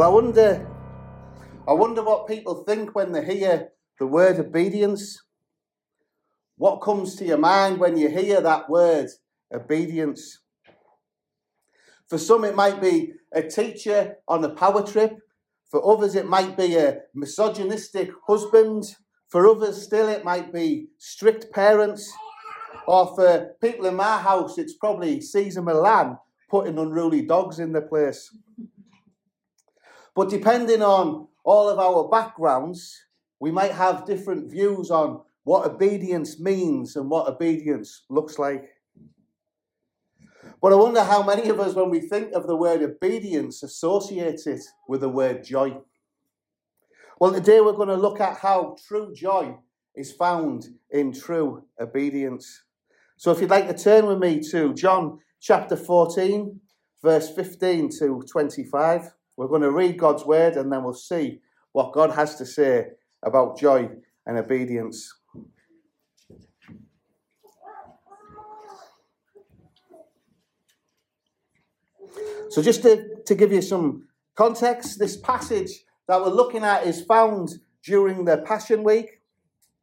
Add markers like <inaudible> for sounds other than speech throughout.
Well, I wonder, I wonder what people think when they hear the word obedience. What comes to your mind when you hear that word, obedience? For some, it might be a teacher on a power trip. For others, it might be a misogynistic husband. For others, still, it might be strict parents. Or for people in my house, it's probably Cesar Millan putting unruly dogs in the place. But depending on all of our backgrounds, we might have different views on what obedience means and what obedience looks like. But I wonder how many of us, when we think of the word obedience, associate it with the word joy. Well, today we're going to look at how true joy is found in true obedience. So if you'd like to turn with me to John chapter 14, verse 15 to 25, we're going to read God's word and then we'll see what God has to say about joy and obedience. So, just to, to give you some context, this passage that we're looking at is found during the Passion Week.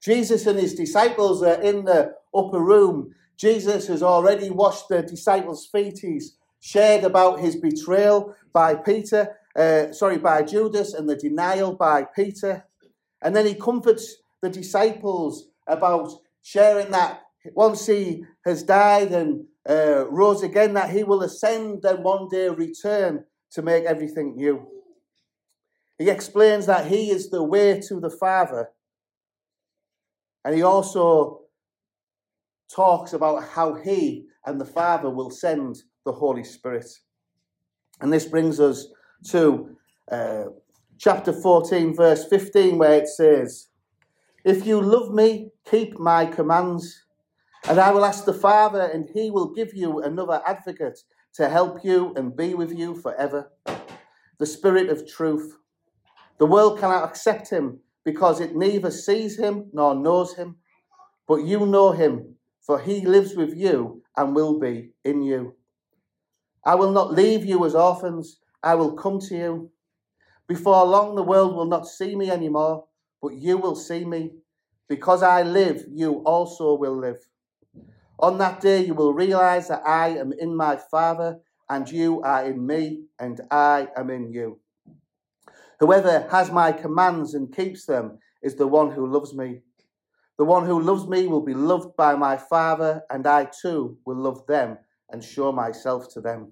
Jesus and his disciples are in the upper room. Jesus has already washed the disciples' feet. He's shared about his betrayal by Peter, uh, sorry, by Judas, and the denial by Peter. And then he comforts the disciples about sharing that once he has died and uh, rose again, that he will ascend and one day return to make everything new. He explains that he is the way to the Father. And he also talks about how he and the Father will send the Holy Spirit. And this brings us to uh, chapter 14, verse 15, where it says, If you love me, keep my commands. And I will ask the Father, and he will give you another advocate to help you and be with you forever the Spirit of truth. The world cannot accept him because it neither sees him nor knows him. But you know him, for he lives with you and will be in you. I will not leave you as orphans, I will come to you. Before long, the world will not see me anymore, but you will see me. Because I live, you also will live. On that day, you will realize that I am in my Father, and you are in me, and I am in you. Whoever has my commands and keeps them is the one who loves me. The one who loves me will be loved by my Father, and I too will love them and show myself to them.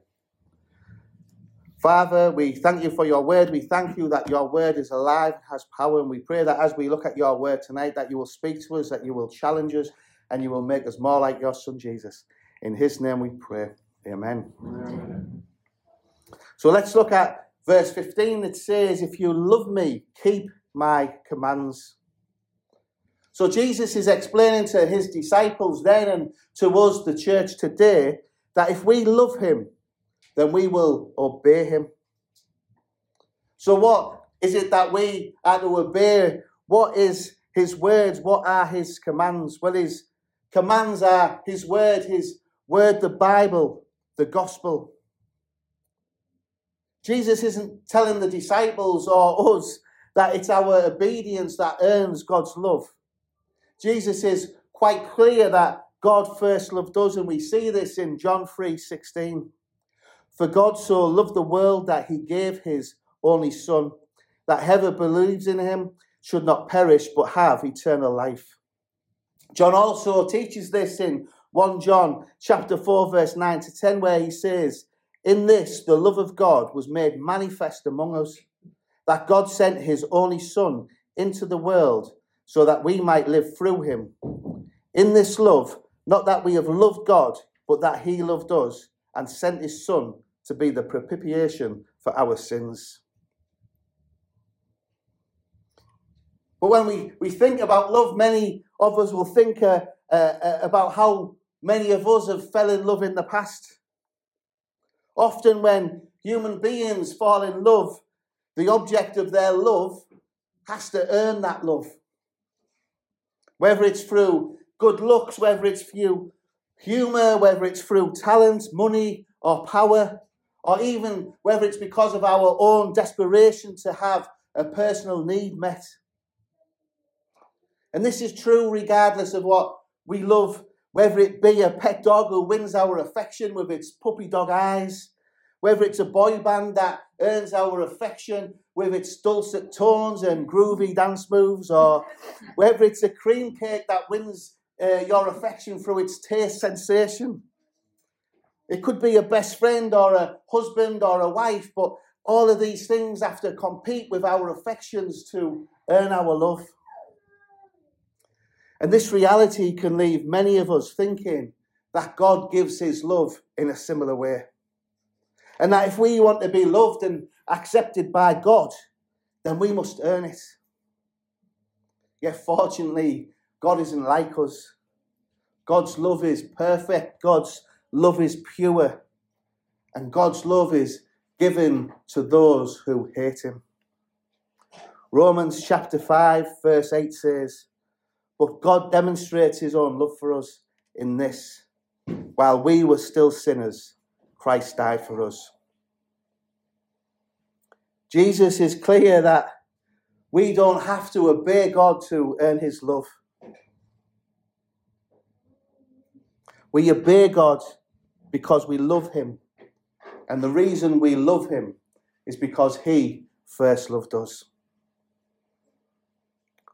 Father, we thank you for your word. We thank you that your word is alive, has power, and we pray that as we look at your word tonight, that you will speak to us, that you will challenge us, and you will make us more like your Son Jesus. In his name we pray. Amen. Amen. So let's look at verse 15. It says, If you love me, keep my commands. So Jesus is explaining to his disciples then and to us, the church today, that if we love him, then we will obey him. So, what is it that we are to obey? What is his words? What are his commands? Well, his Commands are His word, His word, the Bible, the gospel. Jesus isn't telling the disciples or <laughs> us that it's our obedience that earns God's love. Jesus is quite clear that God first loved us, and we see this in John 3 16. For God so loved the world that he gave his only Son, that whoever believes in him should not perish but have eternal life. John also teaches this in 1 John chapter 4 verse 9 to 10 where he says, "In this the love of God was made manifest among us, that God sent his only son into the world so that we might live through him. In this love, not that we have loved God, but that he loved us and sent his son to be the propitiation for our sins." But when we, we think about love, many of us will think uh, uh, uh, about how many of us have fell in love in the past. Often, when human beings fall in love, the object of their love has to earn that love. Whether it's through good looks, whether it's through humour, whether it's through talent, money, or power, or even whether it's because of our own desperation to have a personal need met. And this is true regardless of what we love, whether it be a pet dog who wins our affection with its puppy dog eyes, whether it's a boy band that earns our affection with its dulcet tones and groovy dance moves, or whether it's a cream cake that wins uh, your affection through its taste sensation. It could be a best friend or a husband or a wife, but all of these things have to compete with our affections to earn our love. And this reality can leave many of us thinking that God gives his love in a similar way. And that if we want to be loved and accepted by God, then we must earn it. Yet, fortunately, God isn't like us. God's love is perfect, God's love is pure, and God's love is given to those who hate Him. Romans chapter 5, verse 8 says, But God demonstrates His own love for us in this while we were still sinners, Christ died for us. Jesus is clear that we don't have to obey God to earn his love. We obey God because we love him. And the reason we love him is because he first loved us.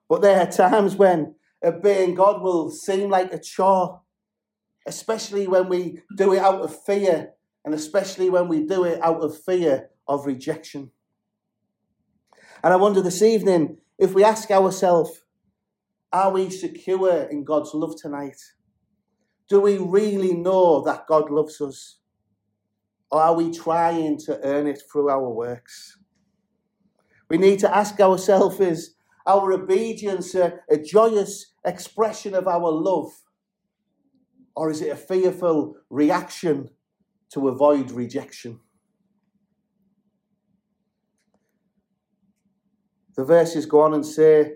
But there are times when obeying God will seem like a chore especially when we do it out of fear, and especially when we do it out of fear of rejection. And I wonder this evening if we ask ourselves, are we secure in God's love tonight? Do we really know that God loves us? Or are we trying to earn it through our works? We need to ask ourselves is our obedience a, a joyous expression of our love? Or is it a fearful reaction to avoid rejection? The verses go on and say,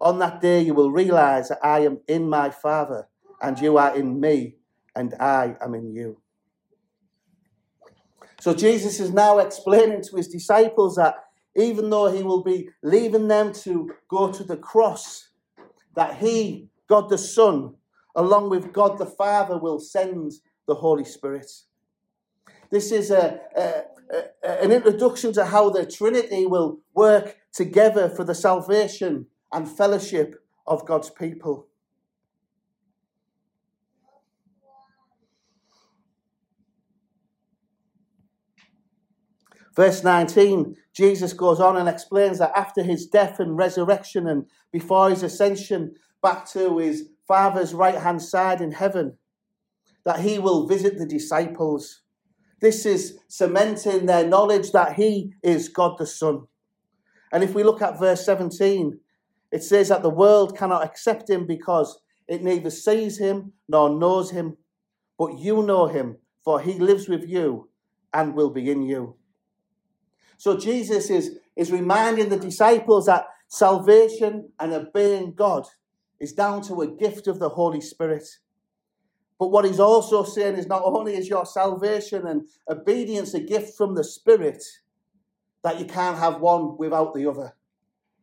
On that day, you will realize that I am in my Father, and you are in me, and I am in you. So Jesus is now explaining to his disciples that even though he will be leaving them to go to the cross, that he, God the Son, along with God the Father, will send the Holy Spirit. This is a, a, a, an introduction to how the Trinity will work together for the salvation and fellowship of God's people. Verse 19, Jesus goes on and explains that after his death and resurrection and before his ascension back to his Father's right hand side in heaven, that he will visit the disciples. This is cementing their knowledge that he is God the Son. And if we look at verse 17, it says that the world cannot accept him because it neither sees him nor knows him. But you know him, for he lives with you and will be in you. So Jesus is, is reminding the disciples that salvation and obeying God is down to a gift of the Holy Spirit. But what he's also saying is not only is your salvation and obedience a gift from the Spirit, that you can't have one without the other.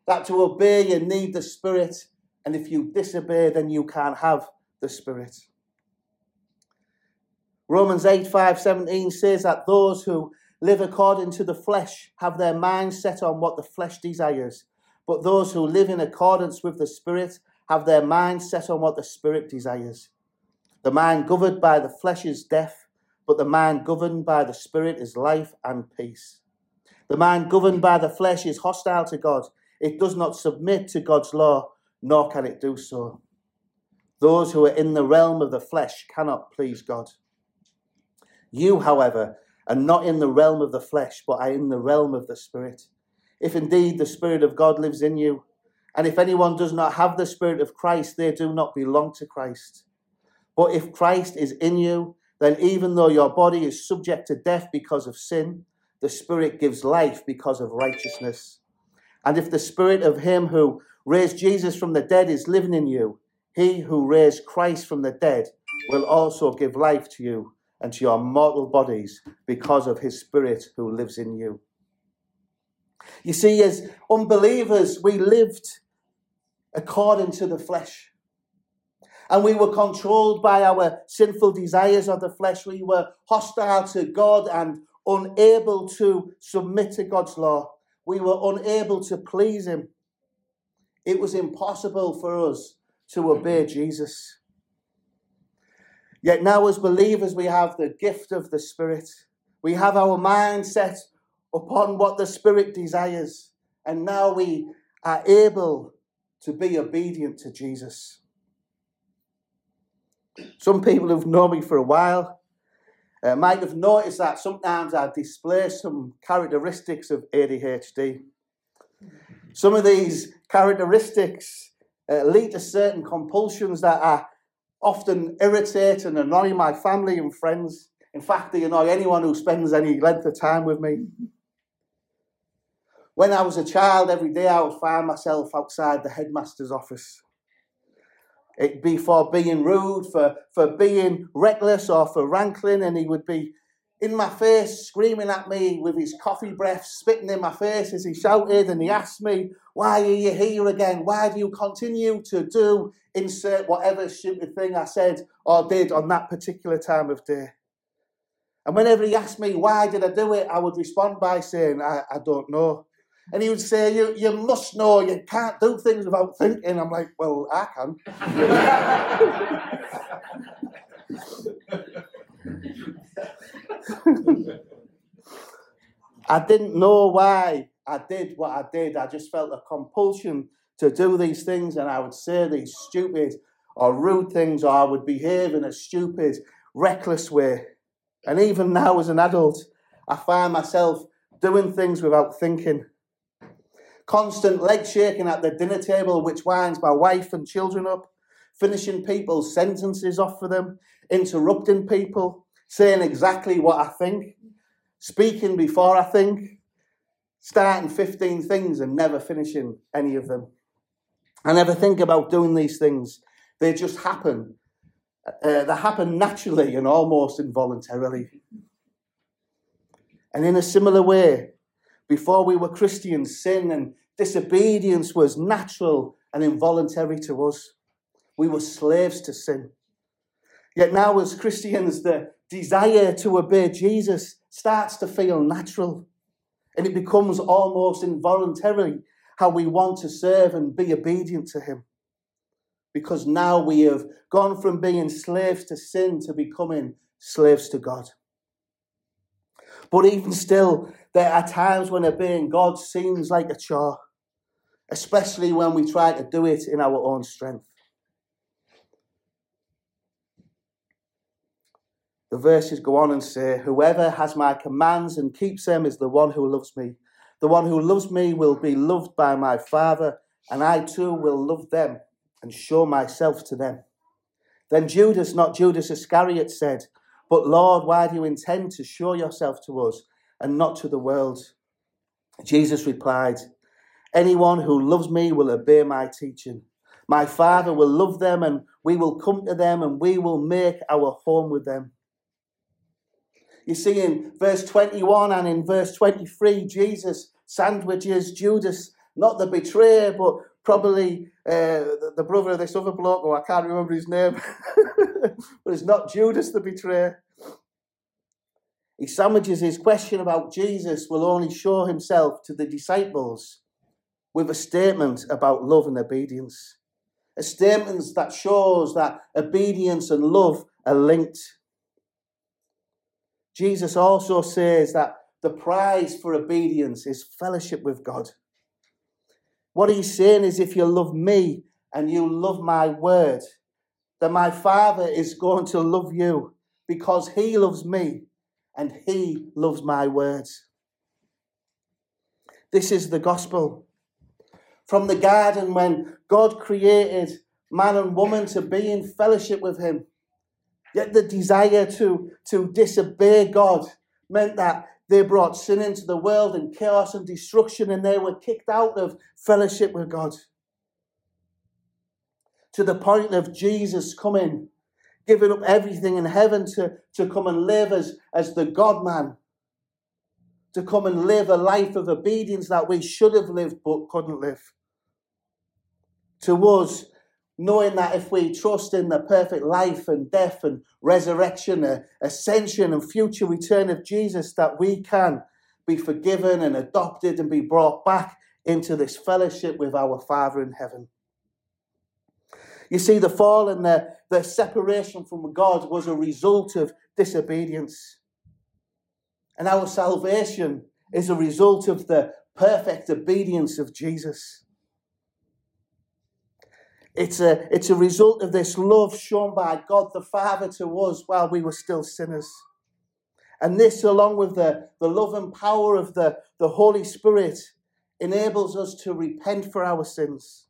That to obey, you need the Spirit, and if you disobey, then you can't have the Spirit. Romans 8 5 17 says that those who live according to the flesh have their minds set on what the flesh desires, but those who live in accordance with the Spirit have their minds set on what the Spirit desires. The mind governed by the flesh is death, but the mind governed by the Spirit is life and peace. The mind governed by the flesh is hostile to God. It does not submit to God's law, nor can it do so. Those who are in the realm of the flesh cannot please God. You, however, are not in the realm of the flesh, but are in the realm of the Spirit. If indeed the Spirit of God lives in you, and if anyone does not have the Spirit of Christ, they do not belong to Christ. But if Christ is in you, then even though your body is subject to death because of sin, the Spirit gives life because of righteousness. And if the Spirit of Him who raised Jesus from the dead is living in you, He who raised Christ from the dead will also give life to you and to your mortal bodies because of His Spirit who lives in you. You see, as unbelievers, we lived according to the flesh. And we were controlled by our sinful desires of the flesh. We were hostile to God and unable to submit to God's law. We were unable to please Him. It was impossible for us to obey Jesus. Yet now, as believers, we have the gift of the Spirit. We have our mind set upon what the Spirit desires. And now we are able to be obedient to Jesus. Some people who've known me for a while uh, might have noticed that sometimes I display some characteristics of ADHD. Some of these characteristics uh, lead to certain compulsions that often irritate and annoy my family and friends. In fact, they annoy anyone who spends any length of time with me. When I was a child, every day I would find myself outside the headmaster's office. It'd be for being rude, for, for being reckless, or for rankling, and he would be in my face, screaming at me with his coffee breath, spitting in my face as he shouted, and he asked me, Why are you here again? Why do you continue to do insert whatever stupid thing I said or did on that particular time of day? And whenever he asked me, Why did I do it? I would respond by saying, I, I don't know. And he would say, you, you must know you can't do things without thinking. I'm like, Well, I can. I didn't know why I did what I did. I just felt a compulsion to do these things, and I would say these stupid or rude things, or I would behave in a stupid, reckless way. And even now, as an adult, I find myself doing things without thinking. Constant leg shaking at the dinner table, which winds my wife and children up, finishing people's sentences off for them, interrupting people, saying exactly what I think, speaking before I think, starting 15 things and never finishing any of them. I never think about doing these things, they just happen. Uh, they happen naturally and almost involuntarily. And in a similar way, before we were Christians, sin and disobedience was natural and involuntary to us. We were slaves to sin. Yet now, as Christians, the desire to obey Jesus starts to feel natural and it becomes almost involuntary how we want to serve and be obedient to Him. Because now we have gone from being slaves to sin to becoming slaves to God. But even still, there are times when obeying God seems like a chore, especially when we try to do it in our own strength. The verses go on and say, Whoever has my commands and keeps them is the one who loves me. The one who loves me will be loved by my Father, and I too will love them and show myself to them. Then Judas, not Judas Iscariot, said, But Lord, why do you intend to show yourself to us and not to the world? Jesus replied, Anyone who loves me will obey my teaching. My Father will love them, and we will come to them, and we will make our home with them. You see in verse 21 and in verse 23, Jesus sandwiches Judas, not the betrayer, but probably uh, the brother of this other bloke, oh, I can't remember his name, <laughs> but it's not Judas the betrayer. He sandwiches his question about Jesus will only show himself to the disciples with a statement about love and obedience. A statement that shows that obedience and love are linked. Jesus also says that the prize for obedience is fellowship with God. What he's saying is if you love me and you love my word, then my Father is going to love you because he loves me and he loves my words. This is the gospel. From the garden, when God created man and woman to be in fellowship with him, yet the desire to, to disobey God meant that they brought sin into the world and chaos and destruction, and they were kicked out of fellowship with God. To the point of Jesus coming, giving up everything in heaven to, to come and live as, as the God man, to come and live a life of obedience that we should have lived but couldn't live. To us, knowing that if we trust in the perfect life and death and resurrection, uh, ascension and future return of Jesus, that we can be forgiven and adopted and be brought back into this fellowship with our Father in heaven. You see, the fall and the, the separation from God was a result of disobedience. And our salvation is a result of the perfect obedience of Jesus. It's a, it's a result of this love shown by God the Father to us while we were still sinners. And this, along with the, the love and power of the, the Holy Spirit, enables us to repent for our sins,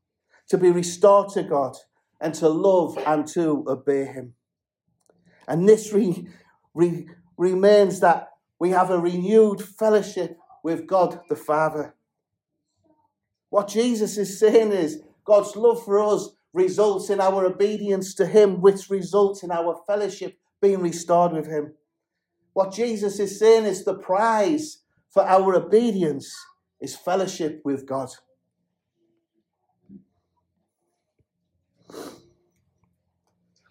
to be restored to God, and to love and to obey Him. And this re, re, remains that we have a renewed fellowship with God the Father. What Jesus is saying is God's love for us results in our obedience to Him, which results in our fellowship being restored with Him. What Jesus is saying is the prize for our obedience is fellowship with God.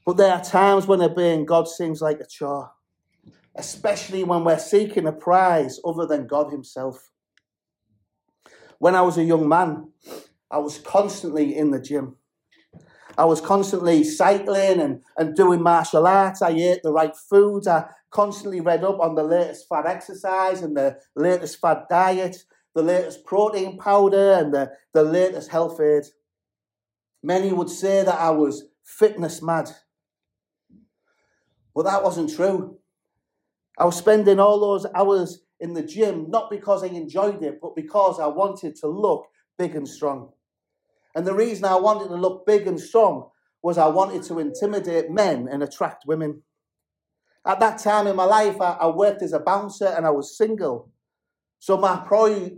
But there are times when obeying God seems like a chore, especially when we're seeking a prize other than God Himself. When I was a young man, I was constantly in the gym. I was constantly cycling and, and doing martial arts. I ate the right foods. I constantly read up on the latest fad exercise and the latest fad diet, the latest protein powder and the, the latest health aid. Many would say that I was fitness mad. But that wasn't true. I was spending all those hours in the gym not because I enjoyed it, but because I wanted to look big and strong. And the reason I wanted to look big and strong was I wanted to intimidate men and attract women. At that time in my life, I, I worked as a bouncer and I was single. So my,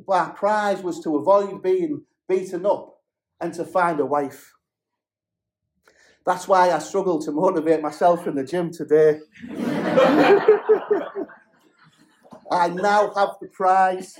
my prize was to avoid being beaten up and to find a wife. That's why I struggle to motivate myself in the gym today. <laughs> I now have the prize.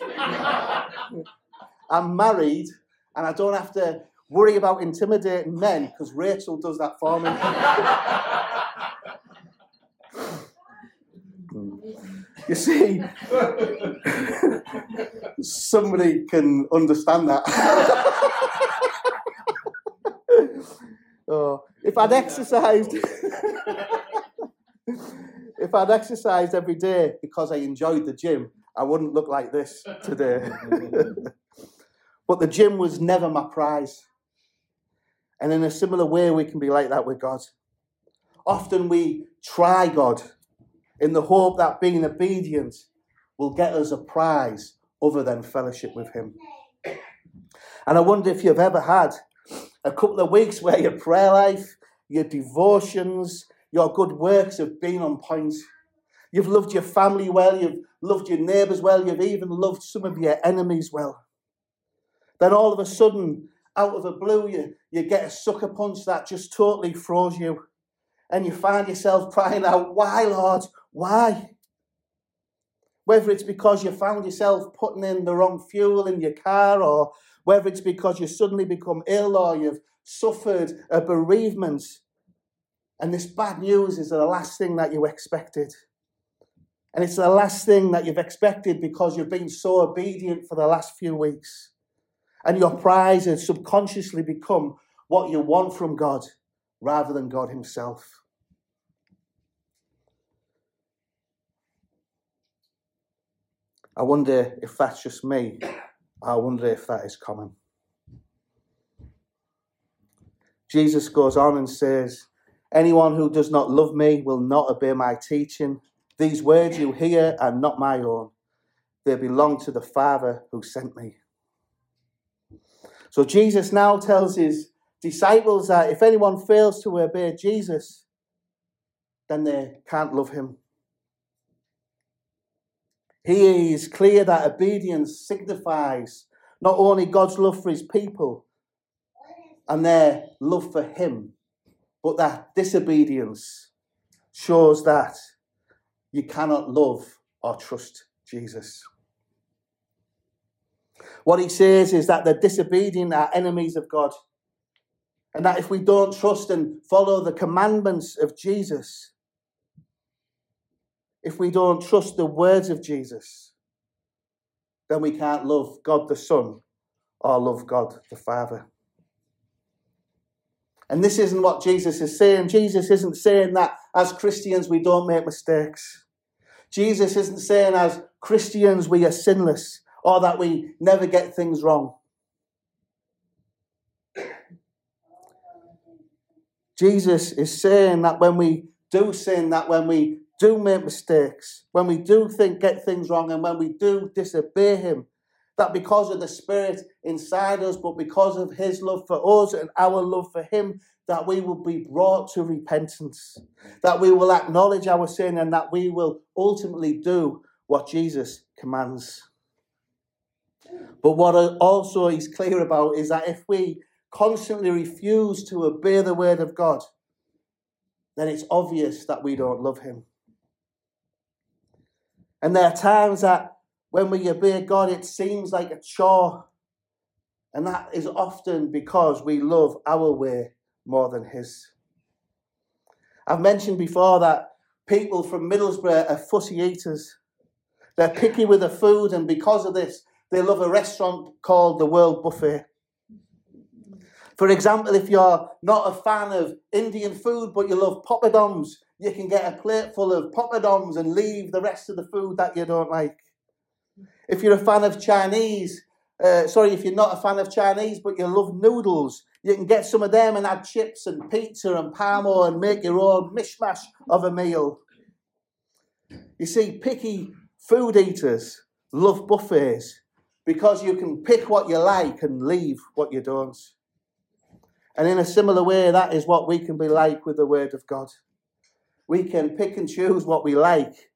I'm married and I don't have to worry about intimidating men because Rachel does that for me. <laughs> you see, <laughs> somebody can understand that. oh, if I'd exercised, <laughs> if I'd exercised every day because I enjoyed the gym, I wouldn't look like this today. <laughs> but the gym was never my prize. And in a similar way, we can be like that with God. Often we try God in the hope that being obedient will get us a prize other than fellowship with Him. And I wonder if you've ever had a couple of weeks where your prayer life, your devotions, your good works have been on point. You've loved your family well, you've loved your neighbours well, you've even loved some of your enemies well. Then all of a sudden, out of the blue, you, you get a sucker punch that just totally throws you. And you find yourself crying out, Why, Lord? Why? Whether it's because you found yourself putting in the wrong fuel in your car, or whether it's because you suddenly become ill or you've suffered a bereavement. And this bad news is the last thing that you expected. And it's the last thing that you've expected because you've been so obedient for the last few weeks and your prize has subconsciously become what you want from God rather than God Himself. I wonder if that's just me. I wonder if that is common. Jesus goes on and says, Anyone who does not love me will not obey my teaching. These words you hear are not my own, they belong to the Father who sent me. So Jesus now tells his disciples that if anyone fails to obey Jesus, then they can't love him. Here is clear that obedience signifies not only God's love for his people and their love for him, but that disobedience shows that you cannot love or trust Jesus. What he says is that the disobedient are enemies of God. And that if we don't trust and follow the commandments of Jesus, if we don't trust the words of Jesus, then we can't love God the Son or love God the Father. And this isn't what Jesus is saying. Jesus isn't saying that as Christians we don't make mistakes. Jesus isn't saying as Christians we are sinless or that we never get things wrong. Jesus is saying that when we do sin, that when we do make mistakes, when we do think get things wrong, and when we do disobey Him, that because of the Spirit inside us, but because of His love for us and our love for Him, that we will be brought to repentance, that we will acknowledge our sin, and that we will ultimately do what Jesus commands. But what also He's clear about is that if we constantly refuse to obey the Word of God, then it's obvious that we don't love Him. And there are times that when we obey God, it seems like a chore. And that is often because we love our way more than His. I've mentioned before that people from Middlesbrough are fussy eaters. They're picky with their food, and because of this, they love a restaurant called the World Buffet. For example, if you're not a fan of Indian food but you love poppadoms, you can get a plate full of poppadoms and leave the rest of the food that you don't like. If you're a fan of Chinese, uh, sorry, if you're not a fan of Chinese but you love noodles, you can get some of them and add chips and pizza and parmo and make your own mishmash of a meal. You see, picky food eaters love buffets because you can pick what you like and leave what you don't. And in a similar way, that is what we can be like with the Word of God. We can pick and choose what we like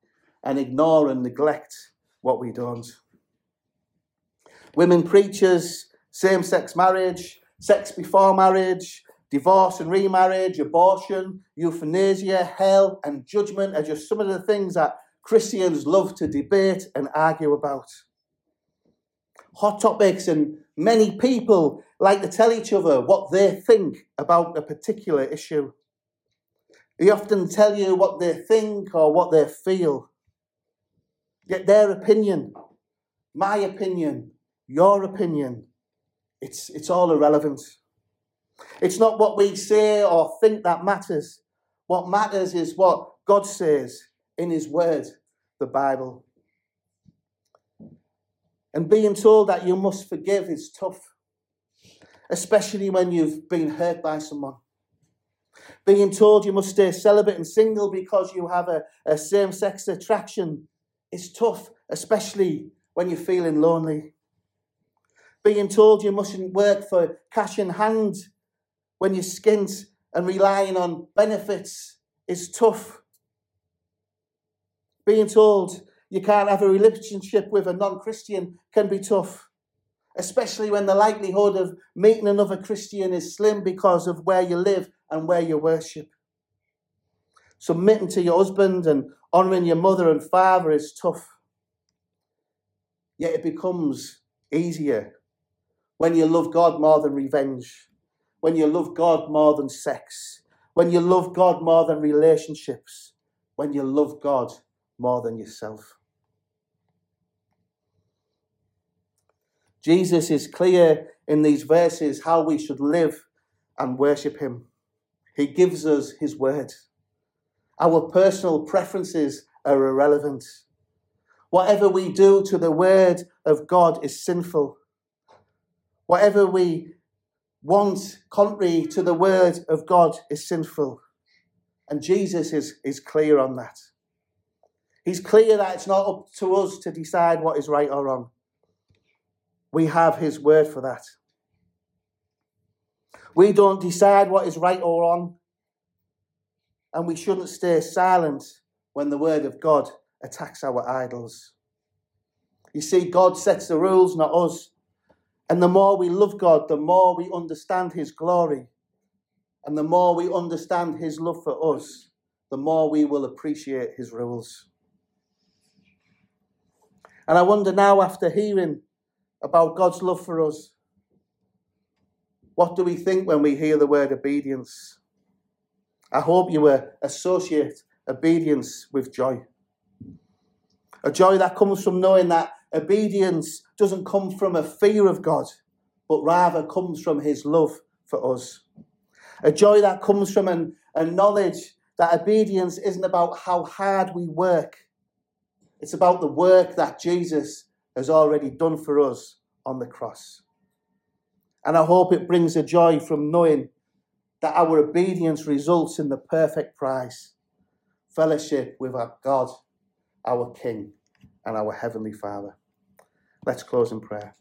and ignore and neglect what we don't. Women preachers, same sex marriage, sex before marriage, divorce and remarriage, abortion, euthanasia, hell, and judgment are just some of the things that Christians love to debate and argue about. Hot topics, and many people like to tell each other what they think about a particular issue. They often tell you what they think or what they feel. Yet their opinion, my opinion, your opinion, it's, it's all irrelevant. It's not what we say or think that matters. What matters is what God says in His Word, the Bible. And being told that you must forgive is tough, especially when you've been hurt by someone. Being told you must stay celibate and single because you have a, a same sex attraction is tough, especially when you're feeling lonely. Being told you mustn't work for cash in hand when you're skint and relying on benefits is tough. Being told you can't have a relationship with a non Christian can be tough, especially when the likelihood of meeting another Christian is slim because of where you live and where you worship. Submitting to your husband and honouring your mother and father is tough. Yet it becomes easier when you love God more than revenge, when you love God more than sex, when you love God more than relationships, when you love God more than yourself. Jesus is clear in these verses how we should live and worship Him. He gives us His word. Our personal preferences are irrelevant. Whatever we do to the word of God is sinful. Whatever we want contrary to the word of God is sinful. And Jesus is, is clear on that. He's clear that it's not up to us to decide what is right or wrong. We have His word for that. We don't decide what is right or wrong, and we shouldn't stay silent when the word of God attacks our idols. You see, God sets the rules, not us. And the more we love God, the more we understand His glory. And the more we understand His love for us, the more we will appreciate His rules. And I wonder now, after hearing about God's love for us, what do we think when we hear the word obedience? I hope you will associate obedience with joy. A joy that comes from knowing that obedience doesn't come from a fear of God, but rather comes from His love for us. A joy that comes from an, a knowledge that obedience isn't about how hard we work, it's about the work that Jesus has already done for us on the cross. And I hope it brings a joy from knowing that our obedience results in the perfect prize fellowship with our God, our King, and our Heavenly Father. Let's close in prayer.